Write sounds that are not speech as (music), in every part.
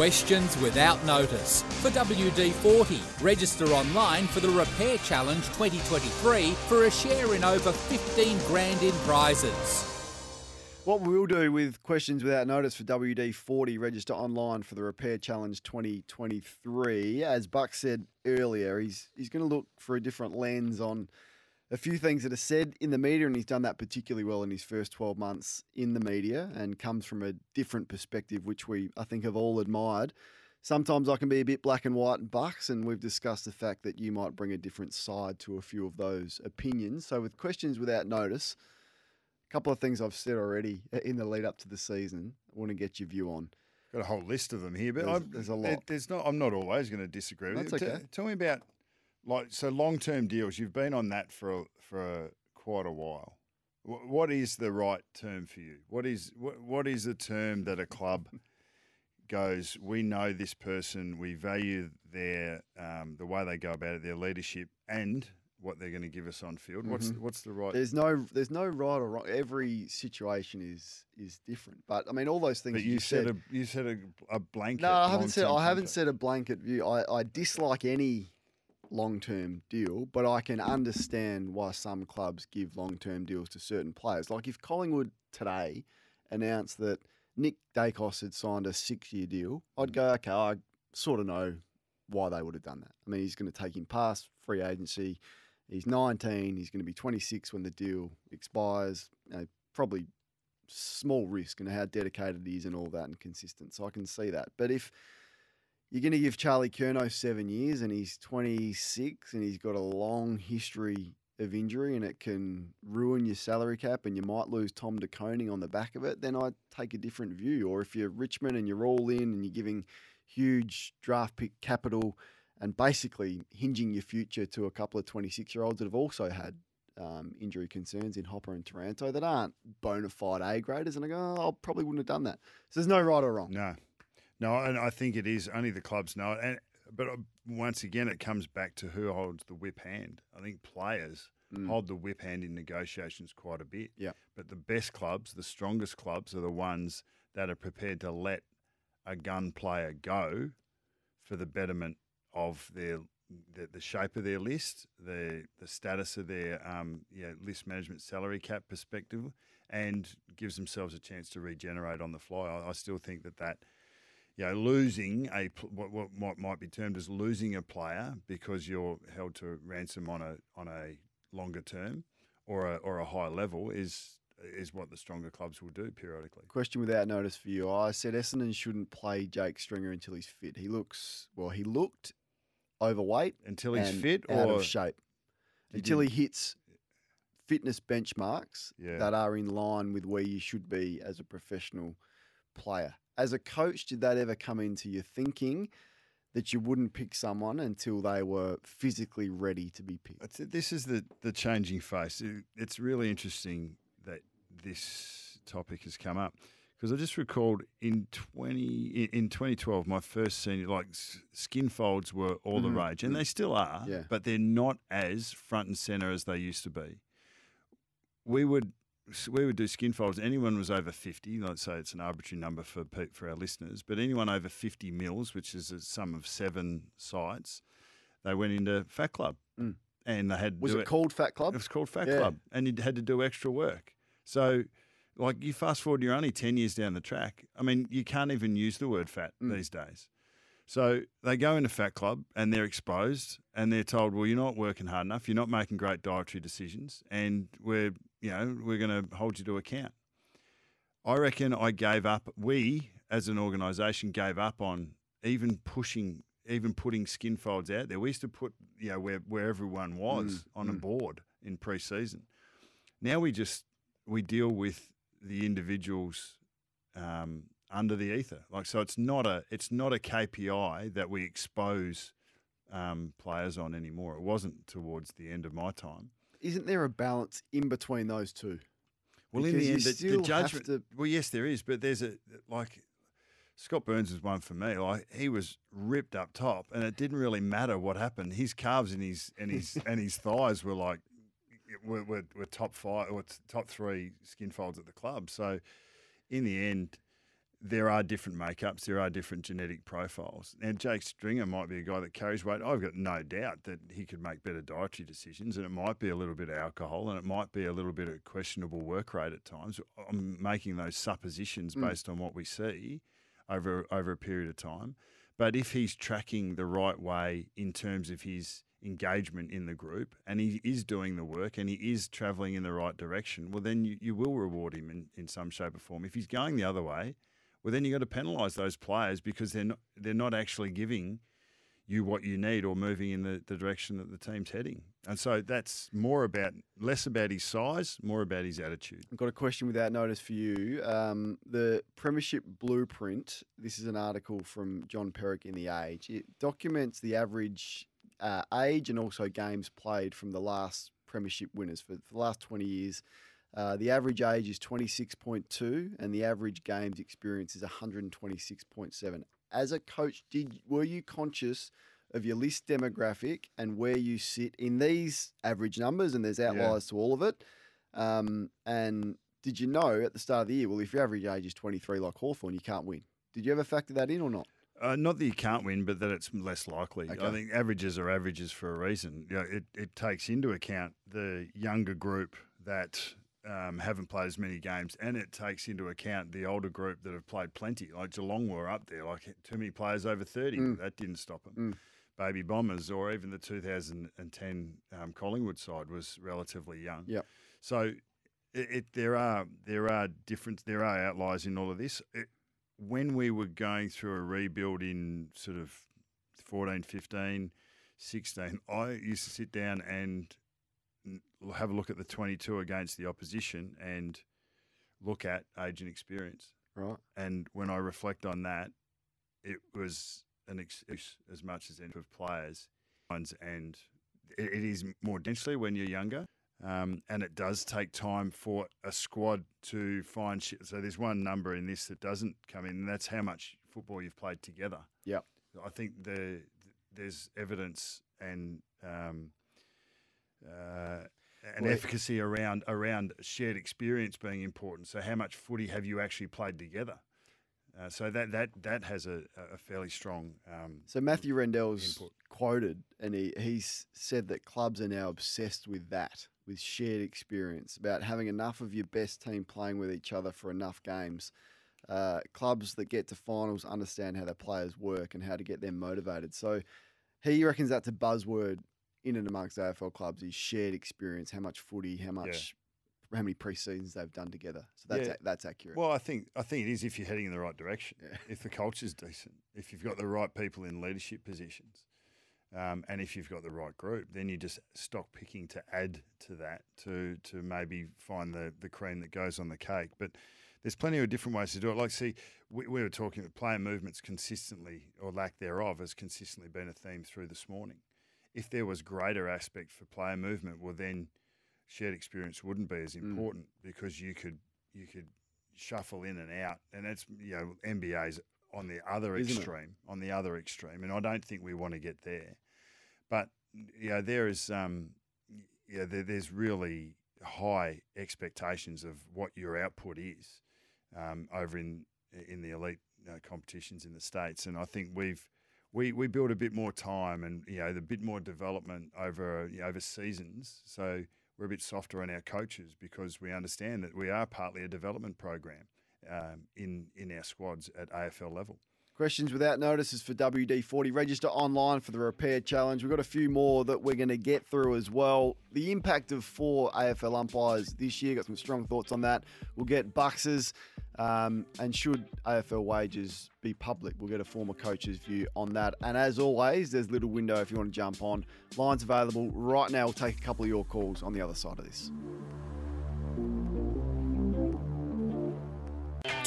Questions without notice. For WD-40, register online for the Repair Challenge 2023 for a share in over 15 grand in prizes. What we'll do with questions without notice for WD40, register online for the Repair Challenge 2023. As Buck said earlier, he's he's going to look for a different lens on a few things that are said in the media, and he's done that particularly well in his first 12 months in the media and comes from a different perspective, which we, I think, have all admired. Sometimes I can be a bit black and white and bucks, and we've discussed the fact that you might bring a different side to a few of those opinions. So, with questions without notice, a couple of things I've said already uh, in the lead up to the season, I want to get your view on. Got a whole list of them here, but There's- there's a lot. There's not. I'm not always going to disagree with That's you. T- okay. tell me about like so long term deals. You've been on that for a, for a, quite a while. What is the right term for you? What is what, what is the term that a club goes? We know this person. We value their um, the way they go about it, their leadership, and what they're going to give us on field. What's Mhm. what's the right? There's no, there's no right or wrong. Every situation is is different. But I mean, all those things But you, you said said. a you said a, a blanket. no, I haven't said. I haven't contract. said a blanket view. I, I dislike any long term deal, but I can understand why some clubs give long term deals to certain players. Like if Collingwood today announced that Nick Daicos had signed a six year deal, I'd go, okay, I sort of know why they would have done that. I mean, he's going to take him past free agency. He's 19. He's going to be 26 when the deal expires. You know, probably small risk and how dedicated he is and all that and consistent. So I can see that. But if you're going to give Charlie Curnow seven years and he's 26 and he's got a long history of injury and it can ruin your salary cap and you might lose Tom De Koning on the back of it, then I'd take a different view. Or if you're Richmond and you're all in and you're giving huge draft pick capital and basically hinging your future to a couple of 26 year olds that have also had um, injury concerns in Hopper and Taranto that aren't bona fide A graders. And I go, oh, I probably wouldn't have done that. So there's no right or wrong. No, no, and I think it is only the clubs know it. And but uh, once again, it comes back to who holds the whip hand. I think players Mm. hold the whip hand in negotiations quite a bit. Yeah. But the best clubs, the strongest clubs, are the ones that are prepared to let a gun player go for the betterment of their the, the shape of their list, the the status of their um, yeah, list management salary cap perspective, and gives themselves a chance to regenerate on the fly. I, I still think that that you know, losing a what, what might, might be termed as losing a player because you're held to ransom on a on a longer term or a or a high level is is what the stronger clubs will do periodically. Question without notice for you. I said Essendon shouldn't play Jake Stringer until he's fit. He looks, well, he looked overweight Until he's fit out of shape. Until he hits fitness benchmarks Yeah. that are in line with where you should be as a professional player. As a coach, did that ever come into your thinking that you wouldn't pick someone until they were physically ready to be picked? This is the the changing face. It- it's really interesting that this topic has come up because I just recalled in twenty in, in twenty twelve, my first senior like skin folds were all the Mhm, rage, and mm. they still are. Yeah. but they're not as front and center as they used to be. We would we would do skin folds. Anyone was over fifty. Let's say it's an arbitrary number for for our listeners, but anyone over fifty mils, which is a sum of seven sites, they went into Fat Club, Mm. and they had to Was do it called Fat Club? it was called Fat Yeah. Club, and you had to do extra work. So, like, you fast forward, you're only 10 years down the track. I mean, you can't even use the word fat Mm. these days. So, they go into Fat Club and they're exposed and they're told, well, you're not working hard enough, you're not making great dietary decisions, and we're, you know, we're going to hold you to account. I reckon I gave up, we as an organisation gave up on even pushing, even putting skin folds out there. We used to put, you know, where, where everyone was on a mm. board in pre-season. Now we just we deal with the individual's um, under the ether. Like so, it's not a it's not a KPI that we expose um, players on anymore. It wasn't towards the end of my time. Isn't there a balance in between those two? Well, in the end, the, the judgment. to- Well, yes, there is, but there's a like Scott Burns was one for me. Like he was ripped up top, and it didn't really matter what happened. His calves and his and his (laughs) and his thighs were like were, were, were top five or top three skin folds at the club. So, in the end. There are different makeups. There are different genetic profiles. And Jake Stringer might be a guy that carries weight. I've got no doubt that he could make better dietary decisions, and it might be a little bit of alcohol, and it might be a little bit of questionable work rate at times. I'm making those suppositions hmm. based on what we see over over a period of time. But if he's tracking the right way in terms of his engagement in the group and he is doing the work and he is travelling in the right direction, well, then you, you will reward him in, in some shape or form. If he's going the other way, well, then you've got to penalise those players because they're not, they're not actually giving you what you need or moving in the, the direction that the team's heading. And so that's more about, less about his size, more about his attitude. I've got a question without notice for you. Um, the Premiership Blueprint, this is an article from Jon Pierik in The Age. It documents the average uh, age and also games played from the last Premiership winners for, for the last 20 years. Uh, the average age is 26.2 and the average games experience is 126.7. As a coach, did were you conscious of your list demographic and where you sit in these average numbers? And there's outliers to all of it. Um, and did you know at the start of the year, well, if your average age is 23 like Hawthorn, you can't win? Did you ever factor that in or not? Uh, not that you can't win, but that it's less likely. I think averages are averages for a reason. You know, it, it takes into account the younger group that um, haven't played as many games, and it takes into account the older group that have played plenty. Like Geelong were up there, like too many players over 30. Mm. That didn't stop them. Baby Bombers, or even the 2010 um, Collingwood side was relatively young. Yep. So it, it there are there are different there are outliers in all of this. It, when we were going through a rebuild in sort of 14, 15, 16, I used to sit down and have a look at the 22 against the opposition and look at age and experience. Right. And when I reflect on that, it was an excuse as much as any of players. And it, it is more densely when you're younger. Um, and it does take time for a squad to find shit. So there's one number in this that doesn't come in, and that's how much football you've played together. Yep. I think the there's evidence and um, uh, and Well, efficacy around around shared experience being important. So how much footy have you actually played together? Uh, so that that that has a, a fairly strong. Um, So Matthew Rendell's Input. quoted, and he, he's said that clubs are now obsessed with that, with shared experience, about having enough of your best team playing with each other for enough games. Uh, clubs that get to finals understand how their players work and how to get them motivated. So he reckons that's a buzzword in and amongst AFL clubs is shared experience, how much footy, how much, how many pre-seasons they've done together. So that's Yeah. a, that's accurate. well, I think I think it is if you're heading in the right direction. Yeah. If the culture's decent, if you've got the right people in leadership positions, um, and if you've got the right group, then you're just stock picking to add to that to to maybe find the the cream that goes on the cake. But there's plenty of different ways to do it. Like, see, we, we were talking about player movements consistently or lack thereof has consistently been a theme through this morning. If there was greater aspect for player movement, well then shared experience wouldn't be as important because you could you could shuffle in and out, and that's you know NBA's on the other Isn't it? extreme, on the other extreme, and I don't think we want to get there. But you know there is um yeah there, there's really high expectations of what your output is um, over in in the elite uh, competitions in the states, and I think we've we we build a bit more time and you know the bit more development over you know, over seasons. So we're a bit softer on our coaches because we understand that we are partly a development program um, in in our squads at AFL level. Questions without notice is for WD40. Register online for the repair challenge. We've got a few more that we're going to get through as well. The impact of four AFL umpires this year, got some strong thoughts on that. We'll get Bux's um, and should AFL wages be public? We'll get a former coach's view on that. And as always, there's a little window if you want to jump on. Lines available right now. We'll take a couple of your calls on the other side of this.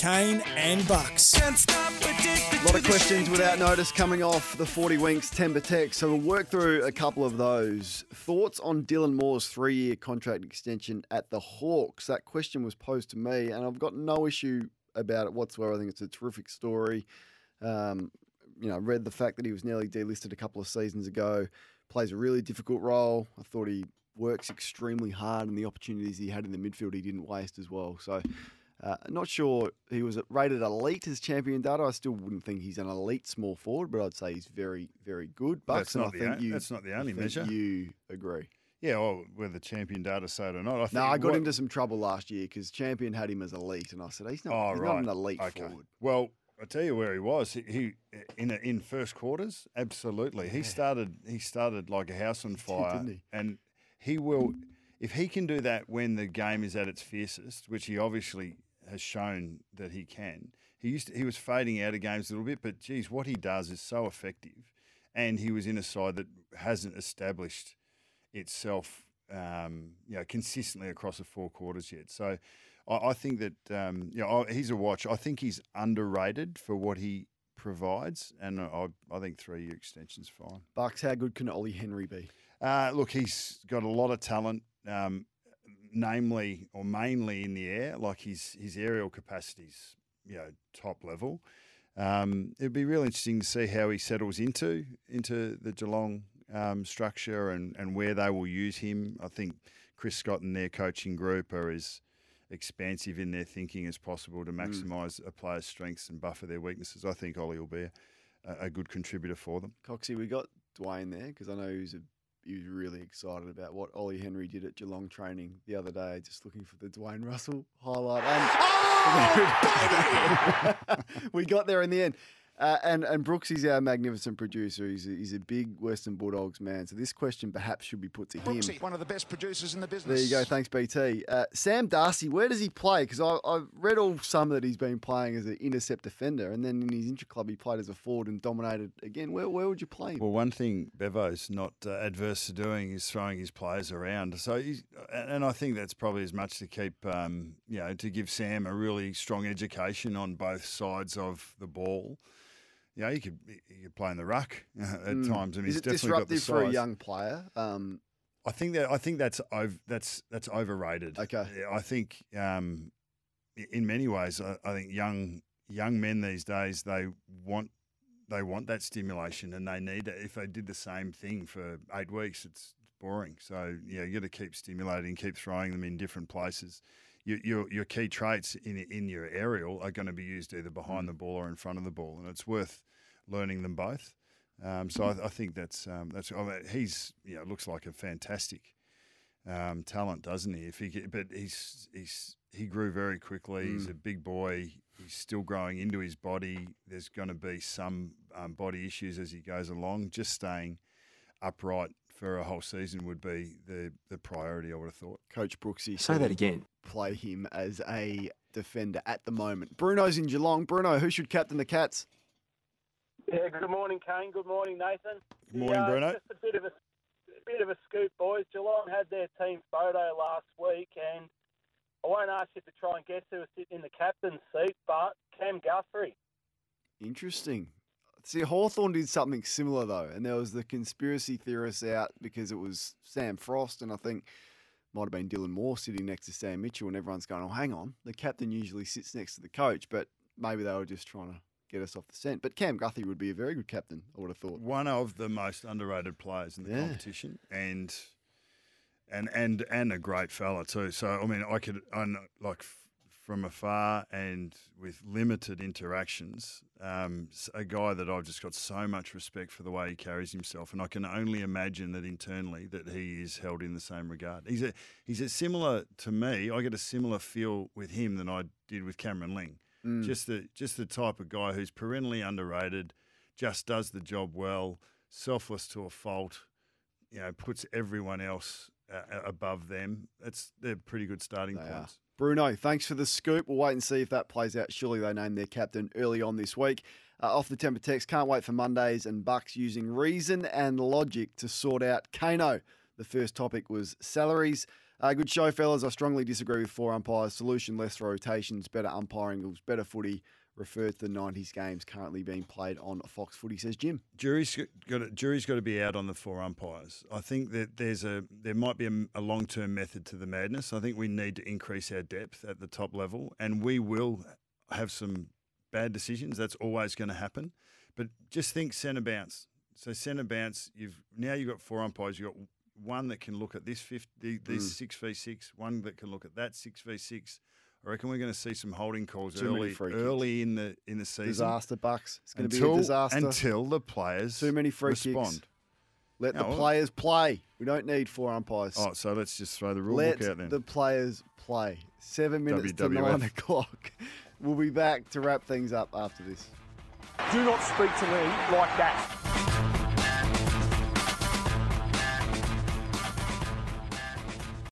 Kane and Bucks. A lot of questions without notice coming off the 40 Winks Timber Tech, so we'll work through a couple of those. Thoughts on Dylan Moore's three year contract extension at the Hawks? That question was posed to me, and I've got no issue about it whatsoever. I think it's a terrific story. Um, you know, read the fact that he was nearly delisted a couple of seasons ago, plays a really difficult role. I thought he works extremely hard, and the opportunities he had in the midfield he didn't waste as well. So, uh, not sure he was rated elite as champion data. I still wouldn't think he's an elite small forward, but I'd say he's very, very good. Bucks, That's not I the you. that's not the only measure. You agree? Yeah, well, whether champion data say it or not. I think No, I got what- into some trouble last year because champion had him as elite, and I said he's not. Oh, he's right. not an elite okay. forward. Well, I tell you where he was. He, he in a, in first quarters, absolutely. He started he started like a house on fire, didn't he? and he will if he can do that when the game is at its fiercest, which he obviously has shown that he can. He used to, he was fading out of games a little bit, but geez, what he does is so effective, and he was in a side that hasn't established itself, um, you know, consistently across the four quarters yet. So, I, I think that um, you know I- he's a watch. I think he's underrated for what he provides, and I, I think three year extension's fine. Bucks, how good can Ollie Henry be? Uh, look, he's got a lot of talent, um, namely or mainly in the air. Like his his aerial capacities, you know, top level. Um, it'd be really interesting to see how he settles into into the Geelong um, structure and, and where they will use him. I think Chris Scott and their coaching group are as expansive in their thinking as possible to maximise a player's strengths and buffer their weaknesses. I think Ollie will be a, a good contributor for them. Coxie, we got Dwayne there because I know he's a, he was really excited about what Ollie Henry did at Geelong training the other day, just looking for the Dwayne Russell highlight. Um, oh, and (laughs) we got there in the end. Uh, and and Brooks is our magnificent producer. He's a, he's a big Western Bulldogs man. So this question perhaps should be put to him. Brooksy, one of the best producers in the business. There you go. Thanks, BT. Uh, Sam Darcy, where does he play? Because I've read all some that he's been playing as an intercept defender, and then in his intra club he played as a forward and dominated again. Where where would you play him? Well, one thing Bevo's not uh, adverse to doing is throwing his players around. So, he's, and I think that's probably as much to keep, um, you know, to give Sam a really strong education on both sides of the ball. Know, you could you could play in the ruck (laughs) at Mm. times. I mean, Is he's it definitely got the disruptive for a young player? Um, I think that I think that's over, that's that's overrated. Okay. Yeah, I think um, in many ways, I, I think young young men these days they want they want that stimulation and they need it. If they did the same thing for eight weeks, it's boring. So yeah, you got to keep stimulating, keep throwing them in different places. Your, your, your key traits in in your aerial are going to be used either behind the ball or in front of the ball, and it's worth learning them both. Um, so I, I think that's um, that's I mean, he's you know looks like a fantastic um, talent, doesn't he? If he but he's he's he grew very quickly. He's a big boy. He's still growing into his body. There's going to be some um, body issues as he goes along. Just staying upright for a whole season would be the the priority. I would have thought. Coach Brooksy. Say that again. Play him as a defender at the moment. Bruno's in Geelong. Bruno, who should captain the Cats? Yeah, good morning, Kane. Good morning, Nathan. Good morning, Yeah, Bruno. Just a bit of a, a bit of a scoop, boys. Geelong had their team photo last week, and I won't ask you to try and guess who was sitting in the captain's seat, but Cam Guthrie. Interesting. See, Hawthorn did something similar though, and there was the conspiracy theorists out because it was Sam Frost, and I think might have been Dylan Moore sitting next to Sam Mitchell, and everyone's going, "Oh, hang on, the captain usually sits next to the coach," but maybe they were just trying to get us off the scent. But Cam Guthrie would be a very good captain, I would have thought. One of the most underrated players in the Yeah. competition, and and and and a great fella too. So I mean, I could I know, like from afar and with limited interactions, um, a guy that I've just got so much respect for the way he carries himself, and I can only imagine that internally that he is held in the same regard. He's a he's a similar to me. I get a similar feel with him than I did with Cameron Ling. Mm. Just the just the type of guy who's perennially underrated, just does the job well, selfless to a fault. You know, puts everyone else uh, above them. That's they're pretty good starting They are. Bruno, thanks for the scoop. We'll wait and see if that plays out. Surely they named their captain early on this week. Uh, off the temper text, can't wait for Mondays and Bucks using reason and logic to sort out Kano. The first topic was salaries. Uh, good show, fellas. I strongly disagree with four umpires. Solution: less rotations, better umpiring rules, better footy. Refer to the '90s games currently being played on Fox Footy. Says Jim. Jury's got to, jury's got to be out on the four umpires. I think that there's a there might be a, a long term method to the madness. I think we need to increase our depth at the top level, and we will have some bad decisions. That's always going to happen. But just think centre bounce. So centre bounce. You've now you've got four umpires. You've got one that can look at this 50, these Mm. six v six. One that can look at that six v six. I reckon we're going to see some holding calls Too early early in the in the season. Disaster, Bucks. It's going to be a disaster. until the players Too many free respond. kicks. Let the players play. We don't need four umpires. Oh, so let's just throw the rule Let book out then. the players play. Seven minutes to nine o'clock. (laughs) We'll be back to wrap things up after this. Do not speak to me like that.